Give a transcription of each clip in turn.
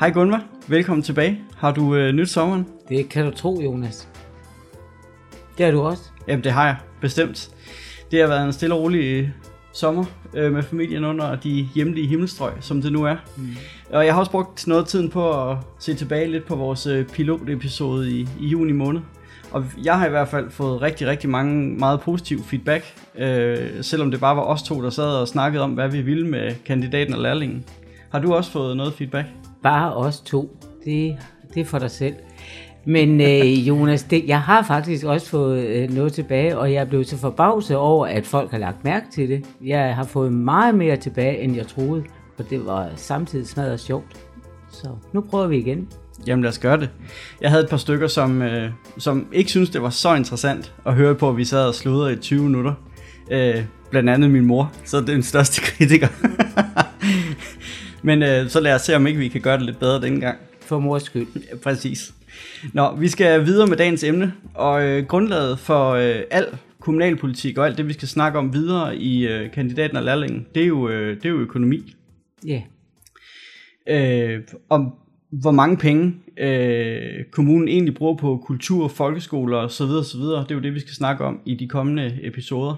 Hej Gunvar, velkommen tilbage. Har du øh, nyt sommeren? Det kan du tro, Jonas. Det har du også. Jamen det har jeg, bestemt. Det har været en stille og rolig øh, sommer øh, med familien under de hjemlige himmelstrøg, som det nu er. Mm. Og jeg har også brugt noget tiden på at se tilbage lidt på vores øh, pilotepisode i, i juni måned. Og jeg har i hvert fald fået rigtig, rigtig mange meget positiv feedback, øh, selvom det bare var os to, der sad og snakkede om, hvad vi ville med kandidaten og lærlingen. Har du også fået noget feedback? Bare os to. Det, det er for dig selv. Men øh, Jonas, det, jeg har faktisk også fået øh, noget tilbage, og jeg er blevet så forbavset over, at folk har lagt mærke til det. Jeg har fået meget mere tilbage, end jeg troede, og det var samtidig smadret sjovt. Så nu prøver vi igen. Jamen lad os gøre det. Jeg havde et par stykker, som, øh, som ikke synes det var så interessant at høre på, at vi sad og sludrede i 20 minutter. Øh, blandt andet min mor, så det er den største kritiker. Men øh, så lad os se, om ikke vi kan gøre det lidt bedre denne gang. For mors skyld. Ja, præcis. Nå, vi skal videre med dagens emne, og øh, grundlaget for øh, al kommunalpolitik og alt det, vi skal snakke om videre i øh, kandidaten og lærlingen, det er jo, øh, det er jo økonomi. Ja. Øh, om hvor mange penge øh, kommunen egentlig bruger på kultur, folkeskoler osv. osv. Det er jo det, vi skal snakke om i de kommende episoder.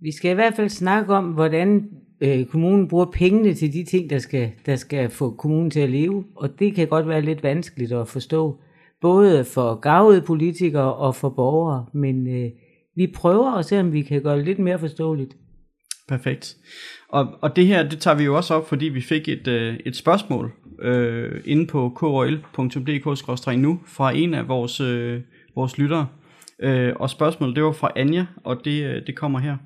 Vi skal i hvert fald snakke om, hvordan øh, kommunen bruger pengene til de ting, der skal, der skal få kommunen til at leve. Og det kan godt være lidt vanskeligt at forstå, både for gavede politikere og for borgere. Men øh, vi prøver at se, om vi kan gøre det lidt mere forståeligt. Perfekt. Og, og det her, det tager vi jo også op, fordi vi fik et, øh, et spørgsmål øh, inde på krl.dk-nu fra en af vores, øh, vores lyttere. Øh, og spørgsmålet, det var fra Anja, og det, øh, det kommer her.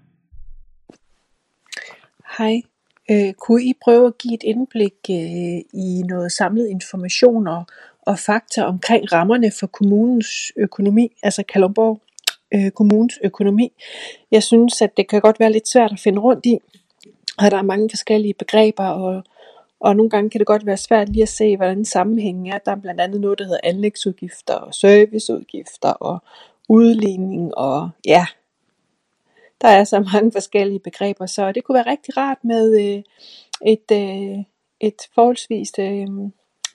Hej. Øh, kunne I prøve at give et indblik øh, i noget samlet information og, og fakta omkring rammerne for kommunens økonomi, altså Kalundborg øh, Kommunes økonomi? Jeg synes, at det kan godt være lidt svært at finde rundt i, og der er mange forskellige begreber, og, og nogle gange kan det godt være svært lige at se, hvordan sammenhængen er. Der er blandt andet noget, der hedder anlægsudgifter og serviceudgifter og udligning og ja, der er så mange forskellige begreber, så det kunne være rigtig rart med øh, et, øh, et forholdsvis øh,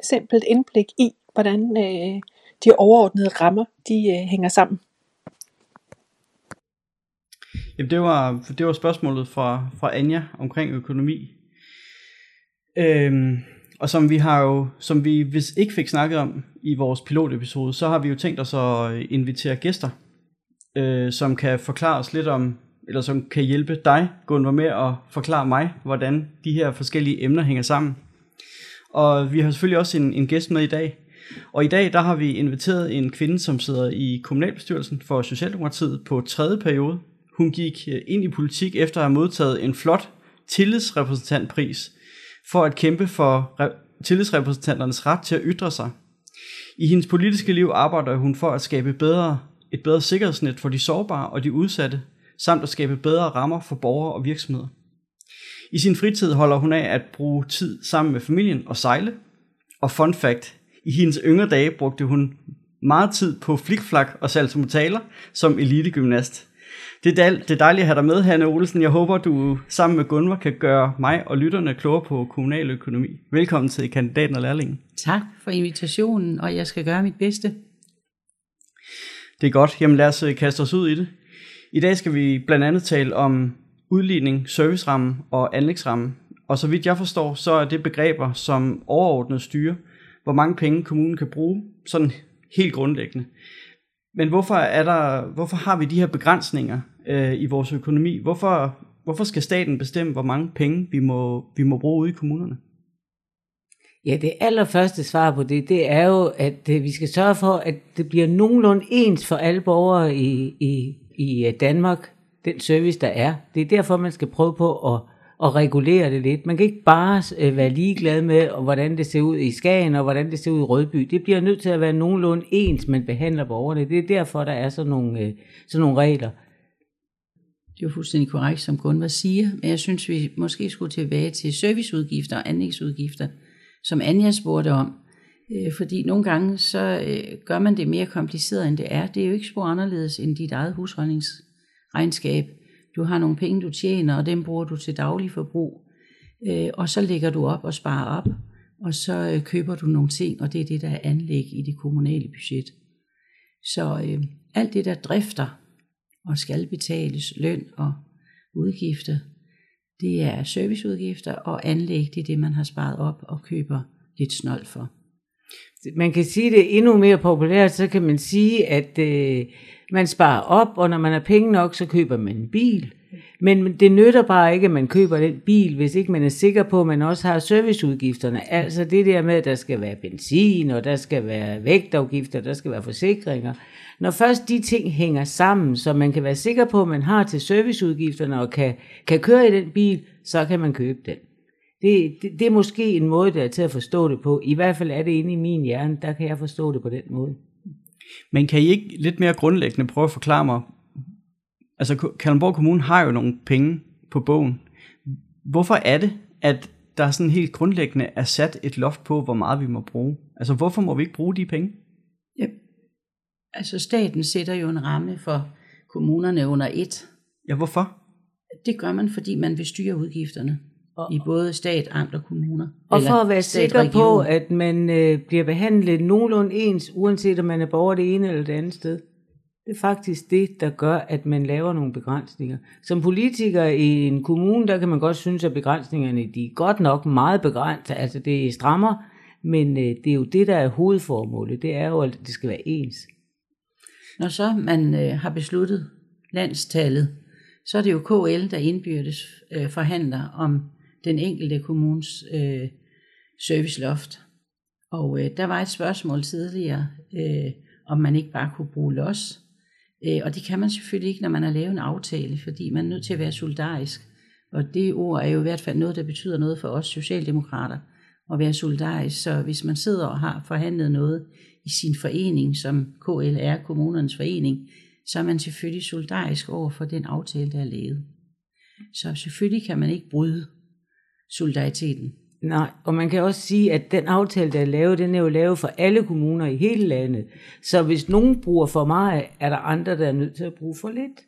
simpelt indblik i, hvordan øh, de overordnede rammer de øh, hænger sammen. Jamen det var, det var spørgsmålet fra, fra Anja omkring økonomi. Øhm, og som vi har jo, som vi hvis ikke fik snakket om i vores pilotepisode, så har vi jo tænkt os at øh, invitere gæster, øh, som kan forklare os lidt om, eller som kan hjælpe dig, Gunvar, med at forklare mig, hvordan de her forskellige emner hænger sammen. Og vi har selvfølgelig også en, en gæst med i dag. Og i dag, der har vi inviteret en kvinde, som sidder i kommunalbestyrelsen for Socialdemokratiet på tredje periode. Hun gik øh, ind i politik efter at have modtaget en flot tillidsrepræsentantpris for at kæmpe for tillidsrepræsentanternes ret til at ytre sig. I hendes politiske liv arbejder hun for at skabe bedre, et bedre sikkerhedsnet for de sårbare og de udsatte, samt at skabe bedre rammer for borgere og virksomheder. I sin fritid holder hun af at bruge tid sammen med familien og sejle. Og fun fact, i hendes yngre dage brugte hun meget tid på flikflak og saltometaler som elitegymnast. Det er, det er dejligt at have dig med, Hanne Olsen. Jeg håber, du sammen med Gunvar kan gøre mig og lytterne klogere på kommunal økonomi. Velkommen til kandidaten og lærlingen. Tak for invitationen, og jeg skal gøre mit bedste. Det er godt. Jamen lad os øh, kaste os ud i det. I dag skal vi blandt andet tale om udligning, serviceramme og anlægsramme. Og så vidt jeg forstår, så er det begreber, som overordnet styrer, hvor mange penge kommunen kan bruge, sådan helt grundlæggende. Men hvorfor, er der, hvorfor har vi de her begrænsninger øh, i vores økonomi? Hvorfor, hvorfor skal staten bestemme, hvor mange penge vi må, vi må bruge ude i kommunerne? Ja, det allerførste svar på det, det er jo, at øh, vi skal sørge for, at det bliver nogenlunde ens for alle borgere i, i, i øh, Danmark, den service, der er. Det er derfor, man skal prøve på at, at regulere det lidt. Man kan ikke bare øh, være ligeglad med, hvordan det ser ud i Skagen, og hvordan det ser ud i Rødby. Det bliver nødt til at være nogenlunde ens, man behandler borgerne. Det er derfor, der er sådan nogle, øh, sådan nogle regler. Det er jo fuldstændig korrekt, som Gunvar siger, men jeg synes, vi måske skulle tilbage til serviceudgifter og anlægsudgifter, som Anja spurgte om. Øh, fordi nogle gange så øh, gør man det mere kompliceret, end det er. Det er jo ikke spor anderledes end dit eget husholdningsregnskab. Du har nogle penge, du tjener, og dem bruger du til daglig forbrug. Øh, og så lægger du op og sparer op, og så øh, køber du nogle ting, og det er det, der er anlæg i det kommunale budget. Så øh, alt det, der drifter og skal betales, løn og udgifter, det er serviceudgifter, og anlæg, det er det, man har sparet op og køber lidt snold for. Man kan sige det endnu mere populært, så kan man sige, at øh, man sparer op, og når man har penge nok, så køber man en bil. Men det nytter bare ikke, at man køber den bil, hvis ikke man er sikker på, at man også har serviceudgifterne. Altså det der med, at der skal være benzin, og der skal være vægtafgifter, der skal være forsikringer. Når først de ting hænger sammen, så man kan være sikker på, at man har til serviceudgifterne og kan, kan køre i den bil, så kan man købe den. Det, det, det er måske en måde, der er til at forstå det på. I hvert fald er det inde i min hjerne, der kan jeg forstå det på den måde. Men kan I ikke lidt mere grundlæggende prøve at forklare mig, altså Kalundborg Kommune har jo nogle penge på bogen. Hvorfor er det, at der sådan helt grundlæggende er sat et loft på, hvor meget vi må bruge? Altså hvorfor må vi ikke bruge de penge? Ja. Altså staten sætter jo en ramme for kommunerne under et. Ja, hvorfor? Det gør man, fordi man vil styre udgifterne i både stat, amt og kommuner. Og for at være sikker region. på, at man øh, bliver behandlet nogenlunde ens, uanset om man er borger det ene eller det andet sted. Det er faktisk det, der gør, at man laver nogle begrænsninger. Som politiker i en kommune, der kan man godt synes, at begrænsningerne de er godt nok meget begrænset. Altså det strammer, men øh, det er jo det, der er hovedformålet. Det er jo, at det skal være ens. Når så man øh, har besluttet landstallet, så er det jo KL, der indbyrdes øh, forhandler om den enkelte kommunes øh, serviceloft. Og øh, der var et spørgsmål tidligere, øh, om man ikke bare kunne bruge los. Øh, og det kan man selvfølgelig ikke, når man har lavet en aftale, fordi man er nødt til at være solidarisk. Og det ord er jo i hvert fald noget, der betyder noget for os socialdemokrater, at være solidarisk. Så hvis man sidder og har forhandlet noget i sin forening, som KLR, kommunernes forening, så er man selvfølgelig solidarisk over for den aftale, der er lavet. Så selvfølgelig kan man ikke bryde solidariteten. Nej, og man kan også sige, at den aftale, der er lavet, den er jo lavet for alle kommuner i hele landet. Så hvis nogen bruger for meget, er der andre, der er nødt til at bruge for lidt.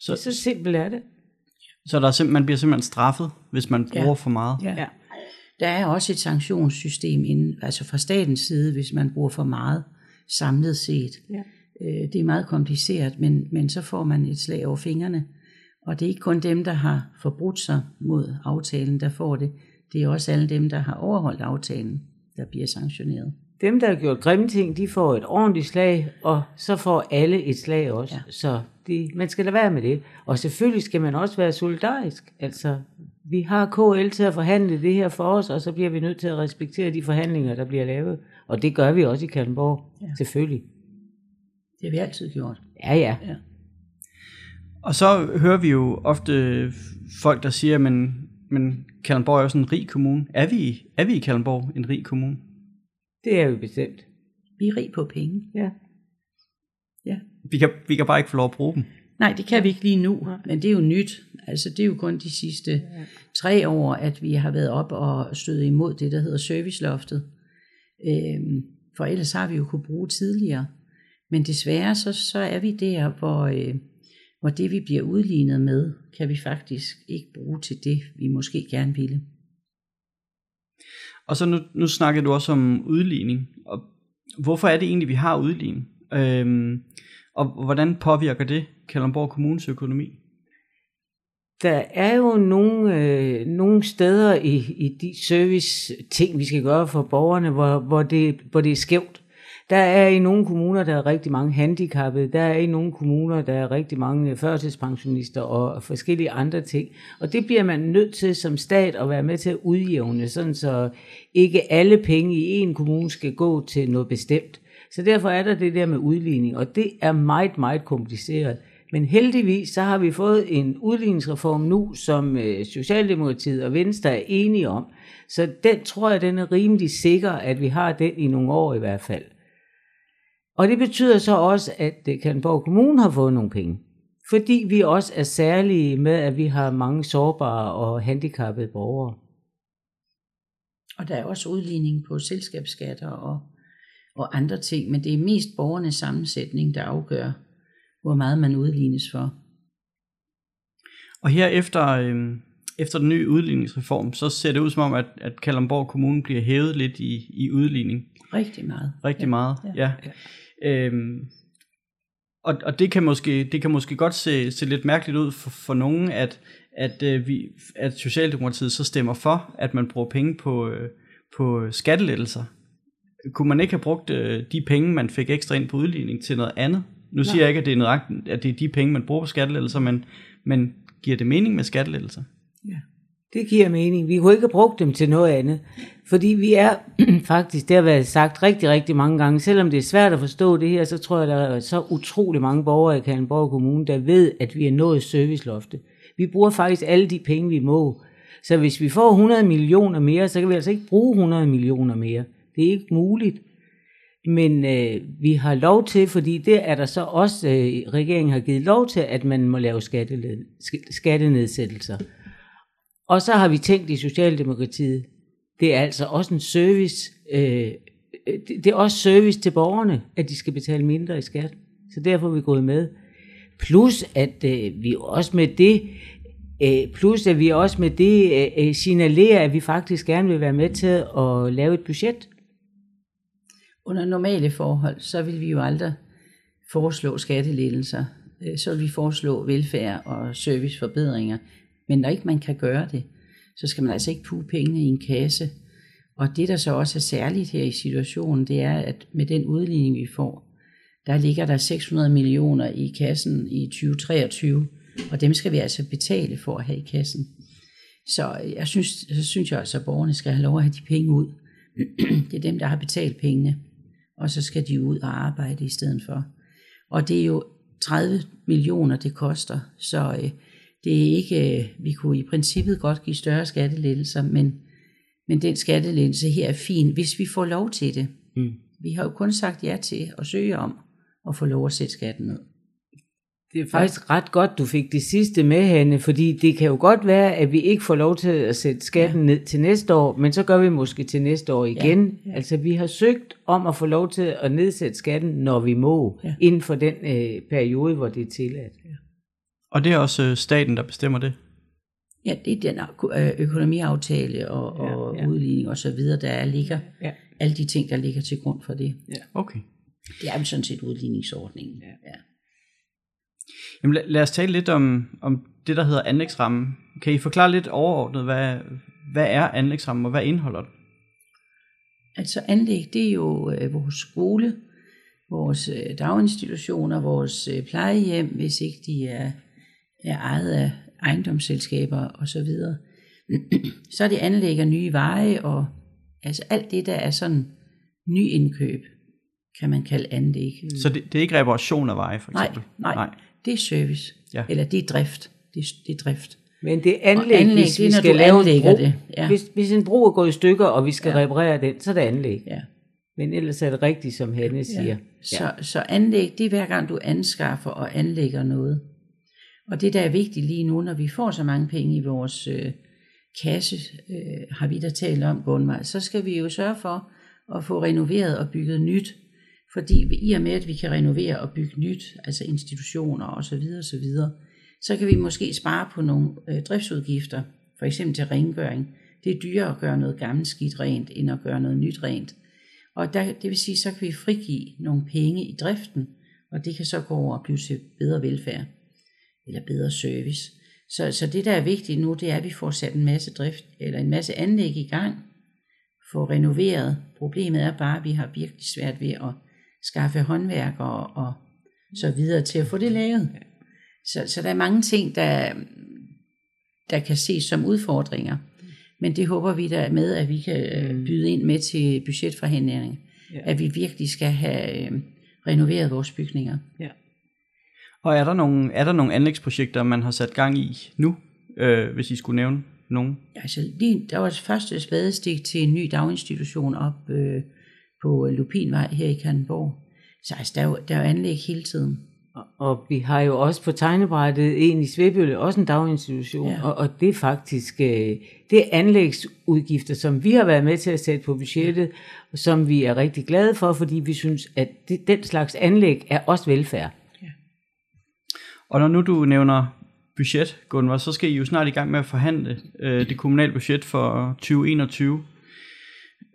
Så, så simpelt er det. Så der er simp- man bliver simpelthen straffet, hvis man bruger ja. for meget? Ja. ja. Der er også et sanktionssystem inden, altså fra statens side, hvis man bruger for meget samlet set. Ja. Øh, det er meget kompliceret, men, men så får man et slag over fingrene. Og det er ikke kun dem, der har forbrudt sig mod aftalen, der får det. Det er også alle dem, der har overholdt aftalen, der bliver sanktioneret. Dem, der har gjort grimme ting, de får et ordentligt slag, og så får alle et slag også. Ja. Så de, man skal lade være med det. Og selvfølgelig skal man også være solidarisk. Altså, vi har KL til at forhandle det her for os, og så bliver vi nødt til at respektere de forhandlinger, der bliver lavet. Og det gør vi også i Kalundborg, ja. selvfølgelig. Det har vi altid gjort. Ja, ja. ja. Og så hører vi jo ofte folk, der siger, men, men Kalundborg er jo sådan en rig kommune. Er vi, er vi i Kalundborg en rig kommune? Det er jo bestemt. Vi er rig på penge. Ja. ja. Vi, kan, vi kan bare ikke få lov at bruge dem. Nej, det kan vi ikke lige nu, men det er jo nyt. Altså det er jo kun de sidste ja. tre år, at vi har været op og stødet imod det, der hedder serviceloftet. Øhm, for ellers har vi jo kunne bruge tidligere. Men desværre så, så er vi der, hvor, øh, hvor det vi bliver udlignet med, kan vi faktisk ikke bruge til det, vi måske gerne ville. Og så nu, nu snakker du også om udligning, og hvorfor er det egentlig, vi har udligning? Øhm, og hvordan påvirker det Kalundborg Kommunes økonomi? Der er jo nogle, øh, nogle steder i, i de service ting, vi skal gøre for borgerne, hvor, hvor, det, hvor det er skævt. Der er i nogle kommuner, der er rigtig mange handicappede. Der er i nogle kommuner, der er rigtig mange førtidspensionister og forskellige andre ting. Og det bliver man nødt til som stat at være med til at udjævne, sådan så ikke alle penge i en kommune skal gå til noget bestemt. Så derfor er der det der med udligning, og det er meget, meget kompliceret. Men heldigvis så har vi fået en udligningsreform nu, som øh, Socialdemokratiet og Venstre er enige om. Så den tror jeg, den er rimelig sikker, at vi har den i nogle år i hvert fald. Og det betyder så også, at Kalundborg Kommune har fået nogle penge. Fordi vi også er særlige med, at vi har mange sårbare og handicappede borgere. Og der er også udligning på selskabsskatter og, og andre ting, men det er mest borgernes sammensætning, der afgør, hvor meget man udlignes for. Og her efter, øh, efter den nye udligningsreform, så ser det ud som om, at, at Kalundborg Kommune bliver hævet lidt i, i udligning. Rigtig meget. Rigtig Ja, meget, ja. ja. Ja. Øhm, og, og det kan måske det kan måske godt se, se lidt mærkeligt ud for, for nogen, at at øh, vi at Socialdemokratiet så stemmer for, at man bruger penge på øh, på skattelettelser. Kunne man ikke have brugt øh, de penge, man fik ekstra ind på udligning til noget andet? Nu siger jeg ikke, at det er nøjagtigt, at det er de penge, man bruger på skattelettelser, men, men giver det mening med skattelettelser? Det giver mening. Vi kunne ikke have brugt dem til noget andet. Fordi vi er faktisk, det har været sagt rigtig, rigtig mange gange, selvom det er svært at forstå det her, så tror jeg, der er så utrolig mange borgere i Kalundborg Kommune, der ved, at vi er nået serviceloftet. Vi bruger faktisk alle de penge, vi må. Så hvis vi får 100 millioner mere, så kan vi altså ikke bruge 100 millioner mere. Det er ikke muligt. Men øh, vi har lov til, fordi det er der så også, øh, regeringen har givet lov til, at man må lave skatteled, sk- skattenedsættelser. Og så har vi tænkt i Socialdemokratiet, det er altså også en service, øh, det, er også service til borgerne, at de skal betale mindre i skat. Så derfor er vi gået med. Plus at øh, vi også med det, øh, plus at vi også med det øh, øh signalerer, at vi faktisk gerne vil være med til at lave et budget. Under normale forhold, så vil vi jo aldrig foreslå skattelettelser. Øh, så vil vi foreslå velfærd og serviceforbedringer. Men når ikke man kan gøre det, så skal man altså ikke puge pengene i en kasse. Og det, der så også er særligt her i situationen, det er, at med den udligning, vi får, der ligger der 600 millioner i kassen i 2023, og dem skal vi altså betale for at have i kassen. Så jeg synes, så synes jeg altså, at borgerne skal have lov at have de penge ud. det er dem, der har betalt pengene, og så skal de ud og arbejde i stedet for. Og det er jo 30 millioner, det koster, så øh, det er ikke, øh, vi kunne i princippet godt give større skattelettelser, men, men den skattelettelse her er fin, hvis vi får lov til det. Mm. Vi har jo kun sagt ja til at søge om at få lov at sætte skatten ned. Det er faktisk ret godt, du fik det sidste med, Hanne, fordi det kan jo godt være, at vi ikke får lov til at sætte skatten ja. ned til næste år, men så gør vi måske til næste år igen. Ja, ja. Altså, vi har søgt om at få lov til at nedsætte skatten, når vi må, ja. Ja. inden for den øh, periode, hvor det er tilladt. Ja. Og det er også øh, staten, der bestemmer det. Ja, det er den øh, økonomiaftale og, Ja, og ja. udligning og så videre, der er, ligger. Ja. Alle de ting, der ligger til grund for det. Okay. Det er jo sådan set udligningsordningen. Ja. ja. Jamen lad, lad os tale lidt om, om det, der hedder anlægsrammen. Kan I forklare lidt overordnet, hvad, hvad er anlægsrammen, og hvad indeholder den? Altså anlæg, det er jo øh, vores skole, vores øh, daginstitutioner, vores øh, plejehjem, hvis ikke de er, er ejet af ejendomsselskaber osv. Så, videre. så er det anlæg af nye veje, og altså alt det, der er sådan ny indkøb, kan man kalde anlæg. Så det, det er ikke reparation af veje, for Nej, eksempel? nej, nej. det er service, Ja. eller det er drift. Det det er drift. Men det er anlæg, anlæg, hvis det vi skal du lave en anlægger bro. det, ja. Hvis, hvis en bro er gået i stykker, og vi skal Ja. ja. reparere den, så er det anlæg. Ja. Men ellers er det rigtigt, som Hanne siger. Så, så anlæg, det er hver gang du anskaffer og anlægger noget. Og det, der er vigtigt lige nu, når vi får så mange penge i vores øh, kasse, øh, har vi da talt om, Gunvar, så skal vi jo sørge for at få renoveret og bygget nyt. Fordi i og med, at vi kan renovere og bygge nyt, altså institutioner og så videre, så videre, så kan vi måske spare på nogle øh, driftsudgifter, for eksempel til rengøring. Det er dyrere at gøre noget gammelt skidt rent, end at gøre noget nyt rent. Og der, det vil sige, så kan vi frigive nogle penge i driften, og det kan så gå over og blive til bedre velfærd, eller bedre service. Så, så det, der er vigtigt nu, det er, at vi får sat en masse drift, eller en masse anlæg i gang, få renoveret. Problemet er bare, at vi har virkelig svært ved at skaffe håndværkere og så videre til at få det lavet. Så, så der er mange ting, der, der kan ses som udfordringer. Men det håber vi der med, at vi kan øh, byde ind med til budgetforhandlinger. Ja. At vi virkelig skal have øh, renoveret vores bygninger. Ja. Og er der nogle, er der nogle anlægsprojekter, man har sat gang i nu, øh, hvis I skulle nævne nogen? Altså, lige, der var det første spadestik til en ny daginstitution op øh, på Lupinvej her i Kalundborg. Så altså, der er, jo, der er jo anlæg hele tiden. Og, og vi har jo også på tegnebrættet en i Svebølle, også en daginstitution, Ja. ja. og, og det er faktisk øh, det er anlægsudgifter, som vi har været med til at sætte på budgettet, og som vi er rigtig glade for, fordi vi synes, at det, den slags anlæg er også velfærd. Og når nu du nævner budget, Gunvar, så skal I jo snart i gang med at forhandle øh, det kommunale budget for 2021.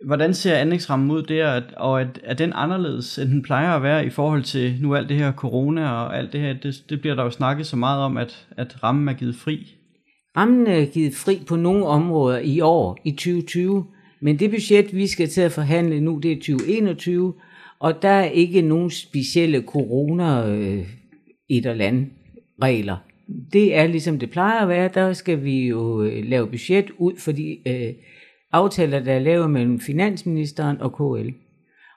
Hvordan ser anlægsrammen ud der, og er, er den anderledes, end den plejer at være i forhold til nu alt det her corona og alt det her? Det, det bliver der jo snakket så meget om, at, at rammen er givet fri. Rammen er givet fri på nogle områder i år, i 2020, men det budget, vi skal til at forhandle nu, det er 2021, og der er ikke nogen specielle corona øh, et eller andet regler. Det er ligesom det plejer at være, der skal vi jo øh, lave budget ud for de øh, aftaler, der er lavet mellem finansministeren og KL.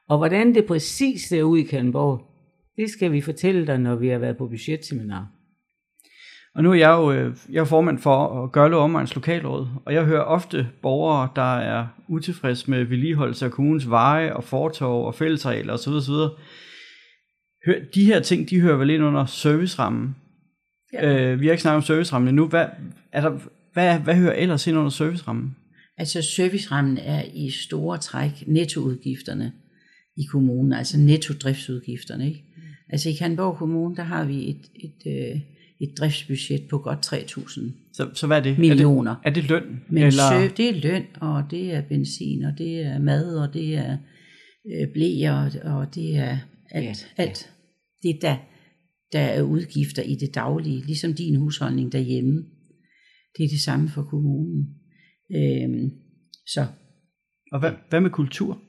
Og hvordan det præcis ser ud i Kalmborg, det skal vi fortælle dig, når vi har været på budgetseminar. Og nu er jeg jo øh, jeg er formand for øh, Gørle Omegns Lokalråd, og jeg hører ofte borgere, der er utilfredse med vedligeholdelse af kommunens veje og fortov og fællesregler osv. osv. Hør, de her ting, de hører vel ind under servicerammen. Ja. Øh, vi har ikke snakket om servicerammen endnu. Hvad, der, hvad, hvad hører ellers ind under servicerammen? Altså servicerammen er i store træk nettoudgifterne i kommunen, altså nettodriftsudgifterne. Ikke? Altså i Kalundborg Kommune, der har vi et, et, øh, et driftsbudget på godt 3.000 Så, så hvad er det? millioner. Er det, er det løn? Men eller? Eller... det er løn, og det er benzin, og det er mad, og det er øh, blæer, og det er alt. Ja, Ja, alt. Det er der, der er udgifter i det daglige, ligesom din husholdning derhjemme. Det er det samme for kommunen. Øhm, så Og hvad, hvad med kultur?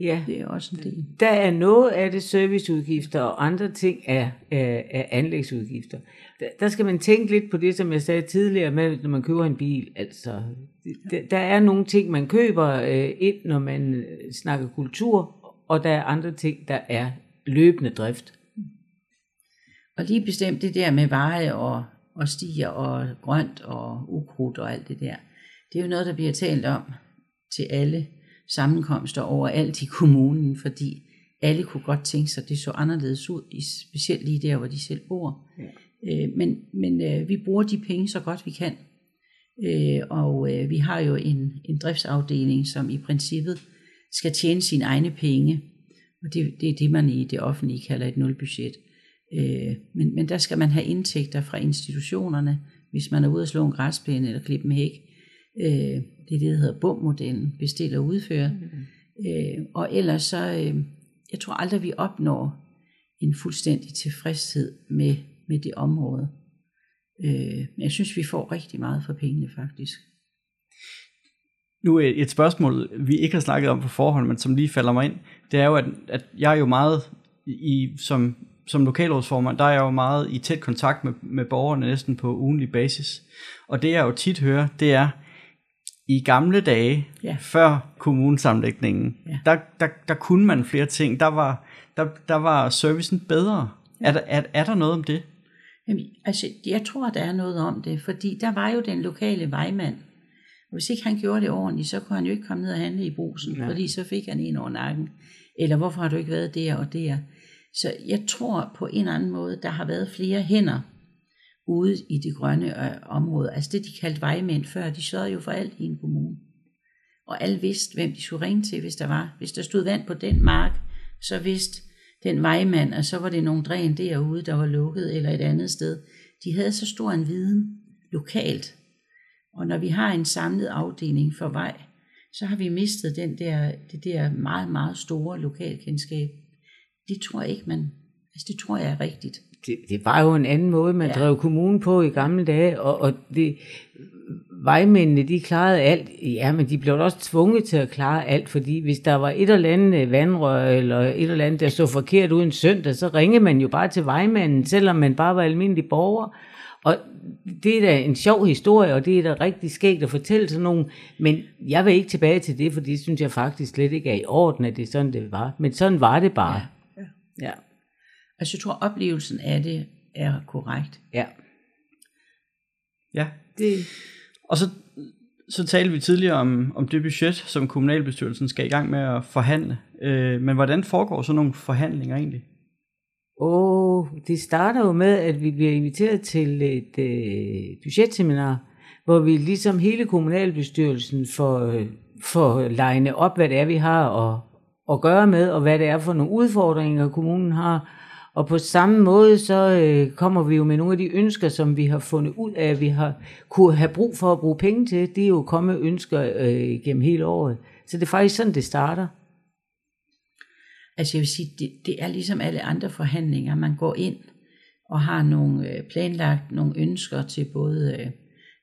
Ja, det er også en del. Der er noget af det serviceudgifter, og andre ting er, er, er anlægsudgifter. Der, der skal man tænke lidt på det, som jeg sagde tidligere med, når man køber en bil. Altså, der, der er nogle ting, man køber øh, ind, når man øh, snakker kultur, og der er andre ting, der er løbende drift. Og lige bestemt det der med veje og, og stier og grønt og ukrudt og alt det der, det er jo noget, der bliver talt om til alle sammenkomster overalt i kommunen, fordi alle kunne godt tænke sig, at det så anderledes ud, specielt lige der, hvor de selv bor. Ja. Øh, men men øh, vi bruger de penge så godt vi kan. Øh, og øh, vi har jo en, en driftsafdeling, som i princippet skal tjene sine egne penge. Og det, det er det, man i det offentlige kalder et nulbudget. Øh, men, men der skal man have indtægter fra institutionerne, hvis man er ude at slå en græsplæne eller klippe en hæk. Øh, det er det, der hedder BUM-modellen, bestil og udføre. Øh, og ellers så, øh, jeg tror aldrig, vi opnår en fuldstændig tilfredshed med, med det område. Øh, men jeg synes, vi får rigtig meget for pengene faktisk. Nu øh, et spørgsmål, vi ikke har snakket om på forhånd, men som lige falder mig ind, det er jo, at, at jeg er jo meget i, som, som lokalrådsformand, der er jeg jo meget i tæt kontakt med, med borgerne næsten på ugenlig basis. Og det jeg jo tit hører, det er, i gamle dage, Ja. før kommunesamlægningen, Ja. der, der, der kunne man flere ting. Der var, der, der var servicen bedre. Er, der, er, er der noget om det? Jamen, altså, jeg tror, der er noget om det, fordi der var jo den lokale vejmand. Og hvis ikke han gjorde det ordentligt, så kunne han jo ikke komme ned og handle i brusen, Ja. ja. fordi så fik han en over nakken. Eller hvorfor har du ikke været der og der? Så jeg tror på en eller anden måde, der har været flere hænder ude i det grønne område. Altså det, de kaldte vejmænd før, de sørgede jo for alt i en kommune. Og alle vidste, hvem de skulle ringe til, hvis der var. Hvis der stod vand på den mark, så vidste den vejmand, og så var det nogle dræn derude, der var lukket, eller et andet sted. De havde så stor en viden lokalt. Og når vi har en samlet afdeling for vej, så har vi mistet den der, det der meget, meget store lokalkendskab. Det tror jeg ikke, man... Altså, det tror jeg er rigtigt. det, det var jo en anden måde, man ja. Drev kommunen på i gamle dage, og, og det, vejmændene, de klarede alt. Ja, men de blev også tvunget til at klare alt, fordi hvis der var et eller andet vandrør, eller et eller andet, der så forkert ud en søndag, så ringede man jo bare til vejmanden, selvom man bare var almindelig borger. Og det er da en sjov historie, og det er da rigtig skægt at fortælle sådan nogen, men jeg vil ikke tilbage til det, for det synes jeg faktisk slet ikke er i orden, at det er sådan, det var. Men sådan var det bare. Ja. Ja. Altså, jeg tror, oplevelsen af det er korrekt. Ja. Ja. Det, Og så, så talte vi tidligere om, om det budget, som kommunalbestyrelsen skal i gang med at forhandle. Øh, men hvordan foregår så nogle forhandlinger egentlig? Og det starter jo med, at vi bliver inviteret til et øh, budgetseminar, hvor vi ligesom hele kommunalbestyrelsen får, øh, får legne op, hvad det er, vi har at, at gøre med, og hvad det er for nogle udfordringer, kommunen har. Og på samme måde, så øh, kommer vi jo med nogle af de ønsker, som vi har fundet ud af, at vi har kunne have brug for at bruge penge til. Det er jo kommet ønsker øh, gennem hele året. Så det er faktisk sådan, det starter. Altså jeg vil sige, det, det er ligesom alle andre forhandlinger. Man går ind og har nogle øh, planlagt nogle ønsker til både øh,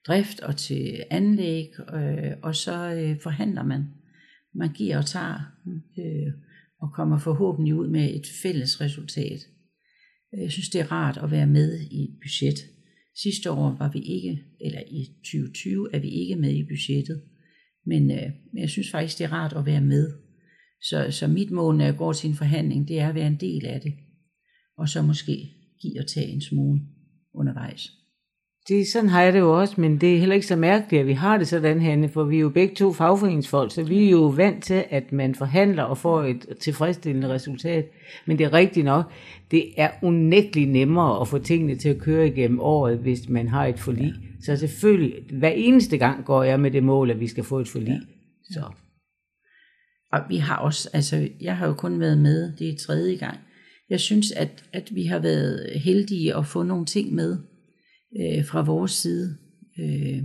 drift og til anlæg, øh, og så øh, forhandler man. Man giver og tager, øh, og kommer forhåbentlig ud med et fælles resultat. Jeg synes, det er rart at være med i et budget. Sidste år var vi ikke, eller i 2020 er vi ikke med i budgettet, men, øh, jeg synes faktisk, det er rart at være med. Så, så mit mål, når jeg går til en forhandling, det er at være en del af det, og så måske give og tage en smule undervejs. Det, sådan har jeg det jo også, men det er heller ikke så mærkeligt, at vi har det sådan, Hanne, for vi er jo begge to fagforeningsfolk, så vi er jo vant til, at man forhandler og får et tilfredsstillende resultat. Men det er rigtigt nok, det er unægteligt nemmere at få tingene til at køre igennem året, hvis man har et forlig. Så selvfølgelig, hver eneste gang går jeg med det mål, at vi skal få et forlig. Så. Og vi har også, altså jeg har jo kun været med, det er tredje gang. Jeg synes, at, at vi har været heldige at få nogle ting med øh, fra vores side. Øh,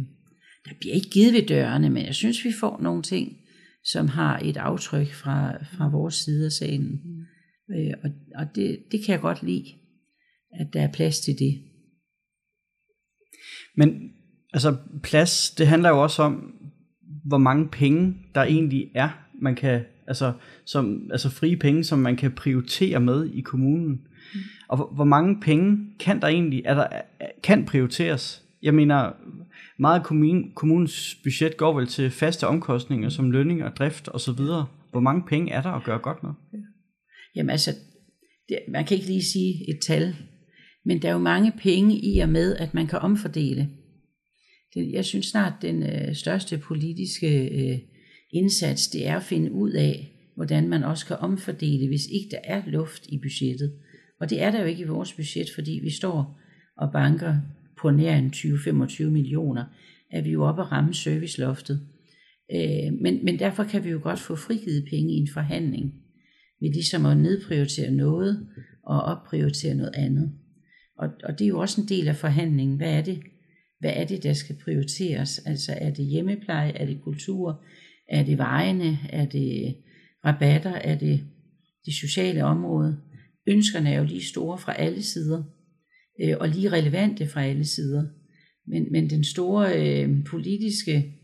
der bliver ikke givet ved dørene, men jeg synes, vi får nogle ting, som har et aftryk fra, fra vores side af sagen. Øh, og og det, det kan jeg godt lide, at der er plads til det. Men altså plads, det handler jo også om, hvor mange penge der egentlig er, man kan, altså, som, altså frie penge, som man kan prioritere med i kommunen. Mm. Og hvor, hvor mange penge kan der egentlig, er der, kan prioriteres? Jeg mener, meget af kommun, kommunens budget går vel til faste omkostninger, som lønning og drift osv. Hvor mange penge er der at gøre godt med? Jamen altså, det, man kan ikke lige sige et tal, men der er jo mange penge i og med, at man kan omfordele. Det, jeg synes snart, den øh, største politiske øh, indsats, det er at finde ud af, hvordan man også kan omfordele, hvis ikke der er luft i budgettet. Og det er der jo ikke i vores budget, fordi vi står og banker på nær en 20-25 millioner, at vi jo oppe at ramme serviceloftet. Øh, men, men derfor kan vi jo godt få frigivet penge i en forhandling, ved ligesom at nedprioritere noget og opprioritere noget andet. Og, og det er jo også en del af forhandlingen. Hvad er det, hvad er det der skal prioriteres? Altså er det hjemmepleje, er det kultur, er det vejene, er det rabatter, er det det sociale område? Ønskerne er jo lige store fra alle sider, øh, og lige relevante fra alle sider. Men, men den store øh, politiske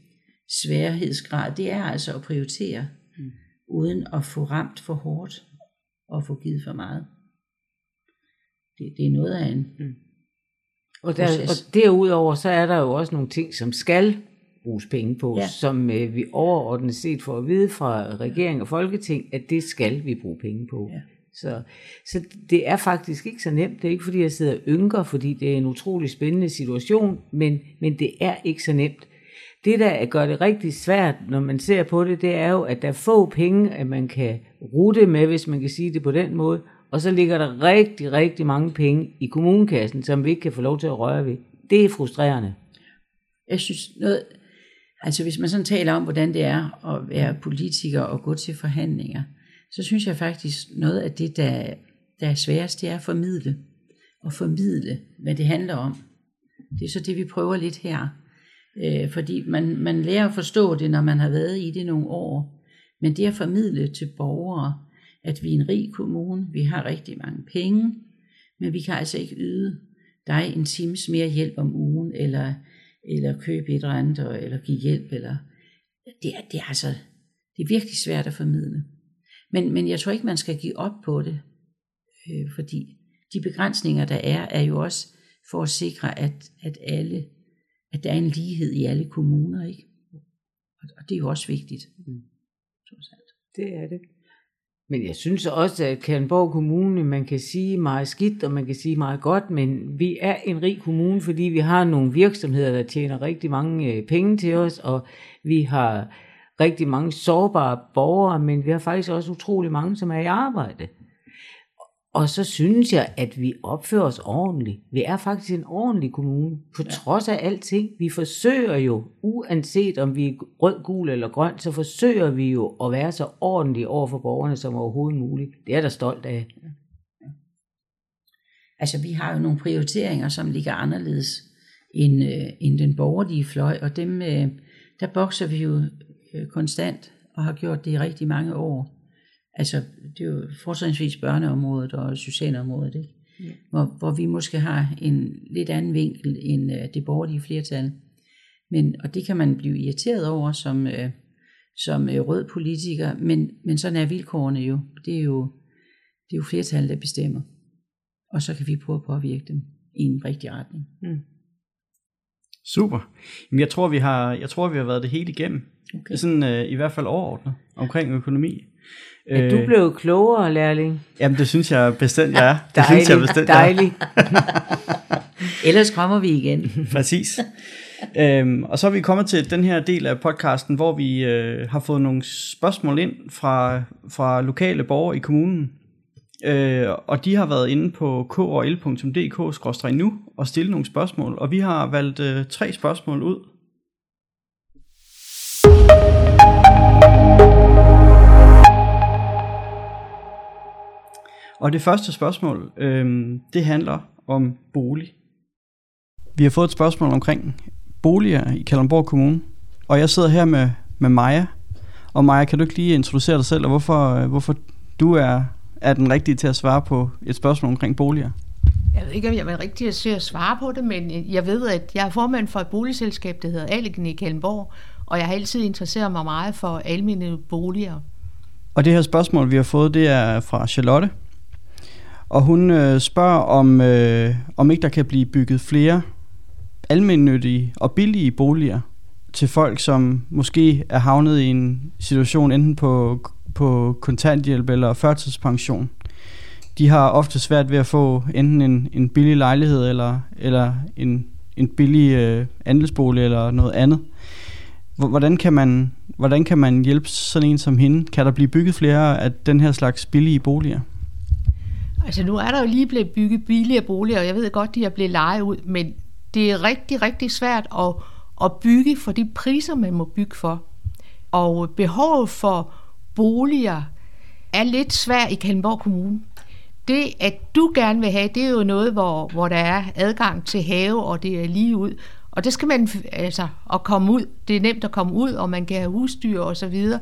sværhedsgrad, det er altså at prioritere, mm. uden at få ramt for hårdt og få givet for meget. Det, det er noget af en mm. og, der, og derudover så er der jo også nogle ting, som skal bruges penge på, ja. som øh, vi overordnet set får at vide fra regering og folketing, at det skal vi bruge penge på. Ja. Så, så det er faktisk ikke så nemt. Det er ikke fordi, jeg sidder og ynker, fordi det er en utrolig spændende situation, men, men det er ikke så nemt. Det, der gør det rigtig svært, når man ser på det, det er jo, at der er få penge, at man kan rute med, hvis man kan sige det på den måde, og så ligger der rigtig, rigtig mange penge i kommunekassen, som vi ikke kan få lov til at røre ved. Det er frustrerende. Jeg synes noget, altså hvis man sådan taler om, hvordan det er at være politiker og gå til forhandlinger, så synes jeg faktisk, noget af det, der, der er sværest, det er at formidle. Og formidle, hvad det handler om. Det er så det, vi prøver lidt her. Øh, fordi man, man lærer at forstå det, når man har været i det nogle år. Men det at formidle til borgere, at vi er en rig kommune, vi har rigtig mange penge, men vi kan altså ikke yde dig en times mere hjælp om ugen, eller, eller købe et eller andet, eller give hjælp, eller det er, det er altså, det er virkelig svært at formidle. Men, men jeg tror ikke, man skal give op på det, øh, fordi de begrænsninger, der er, er jo også for at sikre, at, at alle, at der er en lighed i alle kommuner, ikke? Og, og det er jo også vigtigt. Mm. Det er det. Men jeg synes også, at Kalundborg Kommune, man kan sige meget skidt, og man kan sige meget godt, men vi er en rig kommune, fordi vi har nogle virksomheder, der tjener rigtig mange øh, penge til os, og vi har rigtig mange sårbare borgere, men vi har faktisk også utrolig mange, som er i arbejde. Og så synes jeg, at vi opfører os ordentligt. Vi er faktisk en ordentlig kommune, på ja. trods af alting. Vi forsøger jo, uanset om vi er rød, gul eller grøn, så forsøger vi jo at være så ordentlige over for borgerne som overhovedet muligt. Det er jeg da stolt af. Ja. Ja. Altså, vi har jo nogle prioriteringer, som ligger anderledes end, øh, end den borgerlige fløj, og dem, øh, der bokser vi jo øh, konstant, og har gjort det i rigtig mange år. Altså, det er jo fortrinsvis børneområdet og socialområdet, ikke? Ja. Hvor, hvor vi måske har en lidt anden vinkel end uh, det borgerlige flertal. Men, og det kan man blive irriteret over som, uh, som uh, rød politiker, men, men sådan er vilkårene jo. Det er jo, det er jo flertal, der bestemmer. Og så kan vi prøve at påvirke dem i en rigtig retning. Mm. Super. Jamen, jeg tror, vi har, jeg tror, vi har været det hele igennem. Okay. Sådan, uh, I hvert fald overordnet omkring økonomi. Ja, du blev klogere, lærling. Jamen, det synes jeg bestemt, jeg er. Det dejlig, synes jeg bestemt, dejlig. Ellers kommer vi igen. Præcis. Øhm, og så er vi kommet til den her del af podcasten, hvor vi øh, har fået nogle spørgsmål ind fra, fra lokale borgere i kommunen. Øh, og de har været inde på krl.dk-nu og stillet nogle spørgsmål. Og vi har valgt øh, tre spørgsmål ud. Og det første spørgsmål, øh, det handler om bolig. Vi har fået et spørgsmål omkring boliger i Kalundborg Kommune, og jeg sidder her med, med Maja. Og Maja, kan du ikke lige introducere dig selv, og hvorfor, hvorfor du er, er den rigtige til at svare på et spørgsmål omkring boliger? Jeg ved ikke, om jeg er rigtig til at svare på det, men jeg ved, at jeg er formand for et boligselskab, der hedder Aligen i Kalundborg, og jeg har altid interesseret mig meget for almindelige boliger. Og det her spørgsmål, vi har fået, det er fra Charlotte, og hun øh, spørger, om, øh, om ikke der kan blive bygget flere almindelige og billige boliger til folk, som måske er havnet i en situation enten på, på kontanthjælp eller førtidspension. De har ofte svært ved at få enten en, en billig lejlighed eller, eller en, en billig øh, andelsbolig eller noget andet. Hvordan kan, man, hvordan kan man hjælpe sådan en som hende? Kan der blive bygget flere af den her slags billige boliger? Altså nu er der jo lige blevet bygget billigere boliger, og jeg ved godt, de er blevet lejet ud, men det er rigtig, rigtig svært at, at bygge for de priser, man må bygge for. Og behovet for boliger er lidt svært i Kalmborg Kommune. Det, at du gerne vil have, det er jo noget, hvor, hvor der er adgang til have, og det er lige ud. Og det skal man, altså, at komme ud, det er nemt at komme ud, og man kan have husdyr og så videre.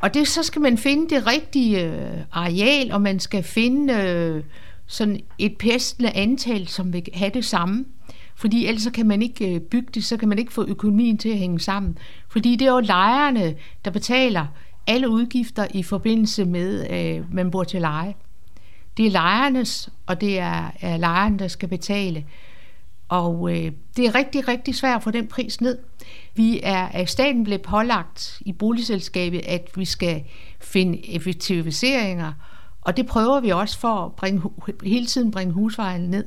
Og det, så skal man finde det rigtige øh, areal, og man skal finde øh, sådan et pæstende antal, som vil have det samme. Fordi ellers så kan man ikke øh, bygge det, så kan man ikke få økonomien til at hænge sammen. Fordi det er jo lejerne, der betaler alle udgifter i forbindelse med, at øh, man bor til leje. Det er lejernes, og det er, er lejerne, der skal betale. Og øh, det er rigtig, rigtig svært at få den pris ned. Vi er af staten blevet pålagt i boligselskabet, at vi skal finde effektiviseringer, og det prøver vi også for at bringe, hele tiden bringe husvejen ned.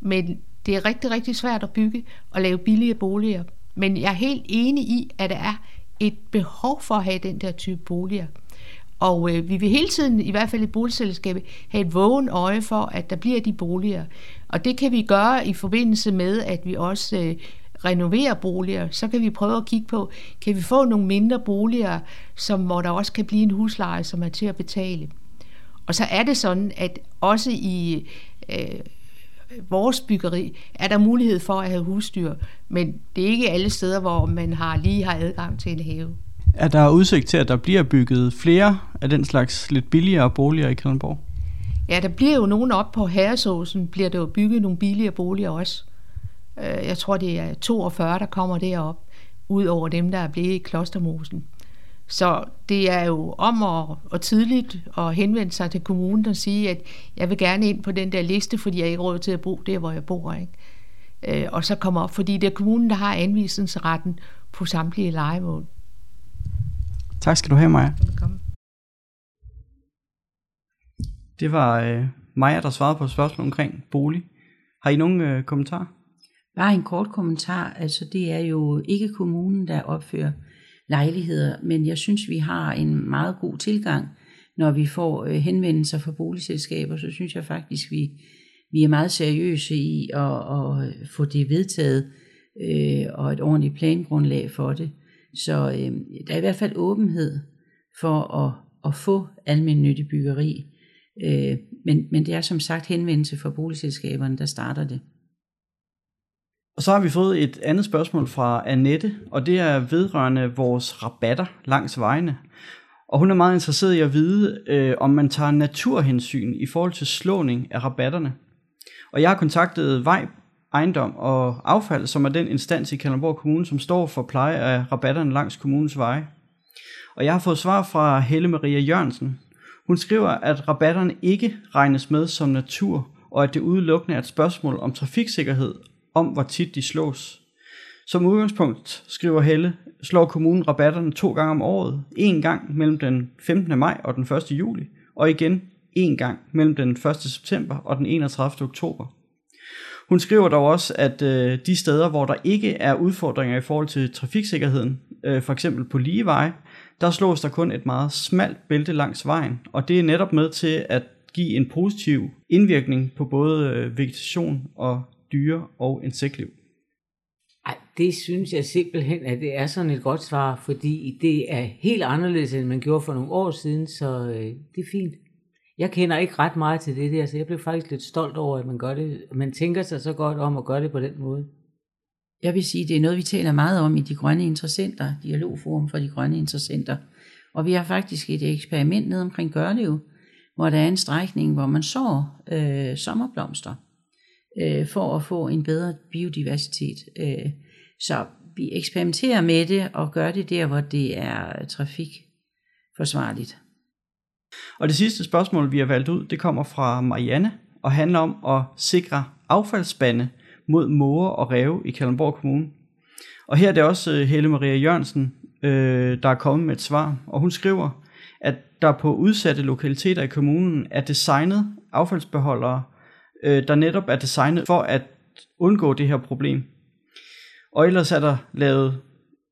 Men det er rigtig, rigtig svært at bygge og lave billige boliger. Men jeg er helt enig i, at der er et behov for at have den der type boliger. Og øh, vi vil hele tiden, i hvert fald i boligselskabet, have et vågen øje for, at der bliver de boliger. Og det kan vi gøre i forbindelse med, at vi også øh, renoverer boliger. Så kan vi prøve at kigge på, kan vi få nogle mindre boliger, som, hvor der også kan blive en husleje, som er til at betale. Og så er det sådan, at også i øh, vores byggeri er der mulighed for at have husdyr, men det er ikke alle steder, hvor man har lige har adgang til en have. Er der udsigt til, at der bliver bygget flere af den slags lidt billigere boliger i Kalundborg? Ja, der bliver jo nogen op på Herresåsen, bliver der jo bygget nogle billigere boliger også. Øh, jeg tror, det er 42, der kommer derop, ud over dem, der er blevet i Klostermosen. Så det er jo om at, og tidligt at henvende sig til kommunen og sige, at jeg vil gerne ind på den der liste, fordi jeg ikke råd til at bo der, hvor jeg bor. Ikke? Øh, og så komme op, fordi det er kommunen, der har anvisningsretten på samtlige legemål. Tak skal du have, Maja. Velkommen. Det var øh, Maja, der svarede på et spørgsmål omkring bolig. Har I nogen øh, kommentarer? Bare en kort kommentar. Altså, det er jo ikke kommunen, der opfører lejligheder, men jeg synes, vi har en meget god tilgang. Når vi får øh, henvendelser fra boligselskaber, så synes jeg faktisk, vi, vi er meget seriøse i at, at få det vedtaget øh, og et ordentligt plangrundlag for det. Så øh, der er i hvert fald åbenhed for at, at få almindelig byggeri. Øh, men, men det er som sagt henvendelse fra boligselskaberne, der starter det. Og så har vi fået et andet spørgsmål fra Annette, og det er vedrørende vores rabatter langs vejene. Og hun er meget interesseret i at vide, øh, om man tager naturhensyn i forhold til slåning af rabatterne. Og jeg har kontaktet Vej Ejendom og Affald, som er den instans i Kalundborg Kommune, som står for pleje af rabatterne langs kommunens veje. Og jeg har fået svar fra Helle Maria Jørgensen. Hun skriver, at rabatterne ikke regnes med som natur, og at det udelukkende er et spørgsmål om trafiksikkerhed, om hvor tit de slås. Som udgangspunkt, skriver Helle, slår kommunen rabatterne to gange om året. En gang mellem den 15. maj og den 1. juli, og igen en gang mellem den 1. september og den 31. oktober. Hun skriver dog også, at øh, de steder, hvor der ikke er udfordringer i forhold til trafiksikkerheden, øh, for eksempel på lige veje, der slås der kun et meget smalt bælte langs vejen, og det er netop med til at give en positiv indvirkning på både øh, vegetation og dyre- og insektliv. Ej, det synes jeg simpelthen, at det er sådan et godt svar, fordi det er helt anderledes, end man gjorde for nogle år siden, så øh, det er fint. Jeg kender ikke ret meget til det der, så jeg blev faktisk lidt stolt over, at man gør det. Man tænker sig så godt om at gøre det på den måde. Jeg vil sige, det er noget, vi taler meget om i de grønne interessenter, dialogforum for de grønne interessenter. Og vi har faktisk et eksperiment ned omkring Gørlev, hvor der er en strækning, hvor man sår øh, sommerblomster øh, for at få en bedre biodiversitet. Øh, så vi eksperimenterer med det og gør det der, hvor det er trafikforsvarligt. Og det sidste spørgsmål, vi har valgt ud, det kommer fra Marianne og handler om at sikre affaldsspande mod måger og ræve i Kalundborg Kommune. Og her er det også øh, Helle Maria Jørgensen, øh, der er kommet med et svar, og hun skriver, at der på udsatte lokaliteter i kommunen er designet affaldsbeholdere, øh, der netop er designet for at undgå det her problem. Og ellers er der lavet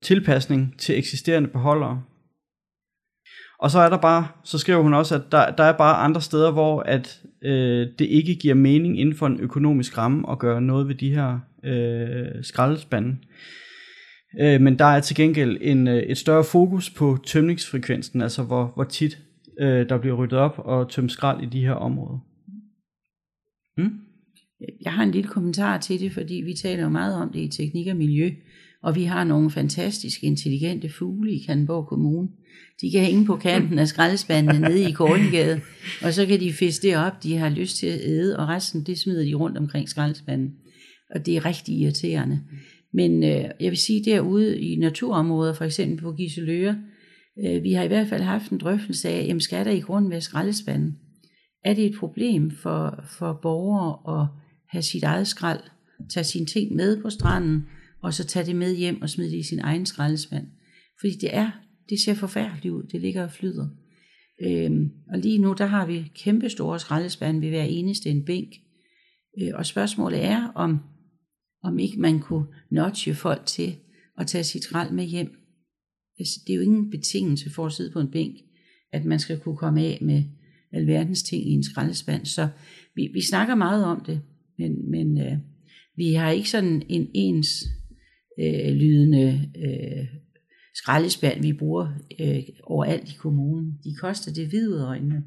tilpasning til eksisterende beholdere. Og så er der bare, så skriver hun også, at der, der er bare andre steder, hvor at øh, det ikke giver mening inden for en økonomisk ramme at gøre noget ved de her øh, skraldespande. Øh, men der er til gengæld en, øh, et større fokus på tømningsfrekvensen, altså hvor, hvor tit øh, der bliver ryddet op og tømt skrald i de her områder. Mm? Jeg har en lille kommentar til det, fordi vi taler jo meget om det i teknik og miljø, og vi har nogle fantastisk intelligente fugle i Kandenborg Kommune. De kan hænge på kanten af skraldespandene nede i Kornegade, og så kan de fiske det op, de har lyst til at æde, og resten det smider de rundt omkring skraldespanden. Og det er rigtig irriterende. Men øh, jeg vil sige, derude i naturområder, for eksempel på Giseløre, øh, vi har i hvert fald haft en drøftelse af, jamen skal der i grunden være skraldespanden? Er det et problem for, for borgere at have sit eget skrald, tage sine ting med på stranden, og så tage det med hjem og smide det i sin egen skraldespand? Fordi det er, det ser forfærdeligt ud, det ligger og flyder. Øhm, og lige nu, der har vi kæmpe store skraldespande ved hver eneste en bænk. Øh, og spørgsmålet er, om om ikke man kunne notche folk til at tage sit skrald med hjem. Altså, det er jo ingen betingelse for at sidde på en bænk, at man skal kunne komme af med alverdens ting i en skraldespand. Så vi, vi snakker meget om det, men, men øh, vi har ikke sådan en ens øh, lydende øh, skraldespand, vi bruger øh, overalt i kommunen. De koster det hvide øjnene.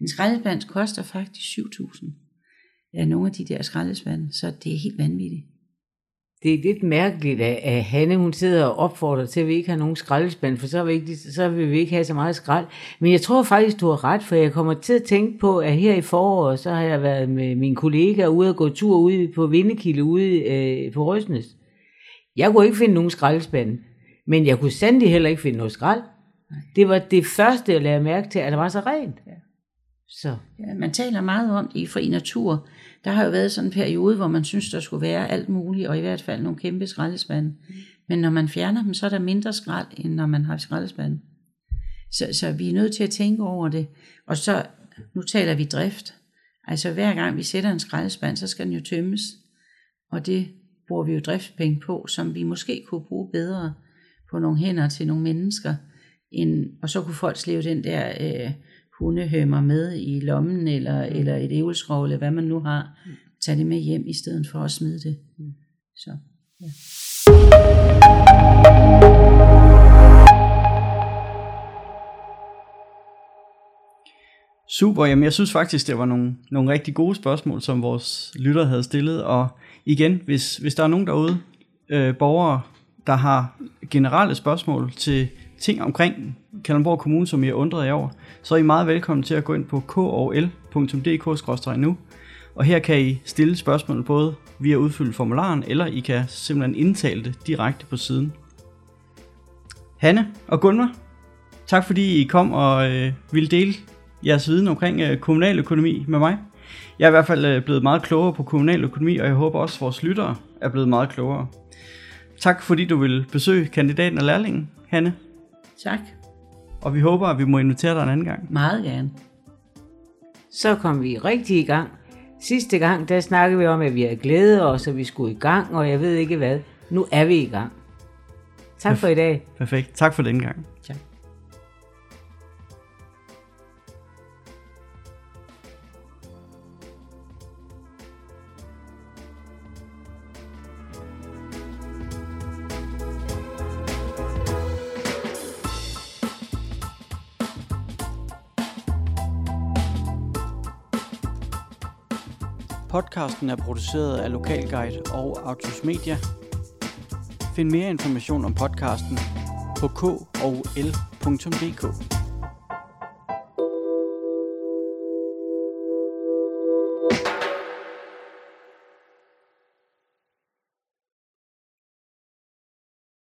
En skraldespand koster faktisk 7.000 af nogle af de der skraldespande, så det er helt vanvittigt. Det er lidt mærkeligt, at Hanne hun sidder og opfordrer til, at vi ikke har nogen skraldespand, for så vil, ikke, så vil vi ikke have så meget skrald. Men jeg tror faktisk, du har ret, for jeg kommer til at tænke på, at her i foråret, så har jeg været med min kollega ude og gå tur ude på Vindekilde ude øh, på Røsnes. Jeg kunne ikke finde nogen skraldespand, men jeg kunne sandelig heller ikke finde noget skrald. Det var det første, jeg lagde mærke til, at det var så rent. Ja. Så. Ja, man taler meget om det i fri natur, der har jo været sådan en periode, hvor man synes, der skulle være alt muligt, og i hvert fald nogle kæmpe skraldespande. Mm. Men når man fjerner dem, så er der mindre skrald, end når man har skraldespande. Så, så vi er nødt til at tænke over det. Og så nu taler vi drift. Altså hver gang vi sætter en skraldespand, så skal den jo tømmes. Og det bruger vi jo driftspenge på, som vi måske kunne bruge bedre på nogle hænder til nogle mennesker. End, og så kunne folk slæve den der øh, hundehømmer med i lommen, eller, eller et ævelskrog, eller hvad man nu har. Tag det med hjem, i stedet for at smide det. Så, ja. Super, jamen jeg synes faktisk, det var nogle, nogle rigtig gode spørgsmål, som vores lytter havde stillet. Og igen, hvis, hvis der er nogen derude, øh, borgere, der har generelle spørgsmål til ting omkring Kalundborg Kommune, som I er undret over, så er I meget velkommen til at gå ind på kol.dk-nu. Og her kan I stille spørgsmål både via udfylde formularen, eller I kan simpelthen indtale det direkte på siden. Hanne og Gunvar, tak fordi I kom og øh, ville dele jeres viden omkring øh, kommunaløkonomi med mig. Jeg er i hvert fald øh, blevet meget klogere på kommunaløkonomi, og jeg håber også, at vores lyttere er blevet meget klogere. Tak fordi du vil besøge kandidaten og lærlingen, Hanne. Tak. Og vi håber, at vi må invitere dig en anden gang. Meget gerne. Så kom vi rigtig i gang. Sidste gang, der snakkede vi om, at vi havde glædet os, og vi skulle i gang, og jeg ved ikke hvad. Nu er vi i gang. Tak for i dag. Perfekt. Tak for den gang. Podcasten er produceret af Lokalguide og Autos Media. Find mere information om podcasten på k og l.dk.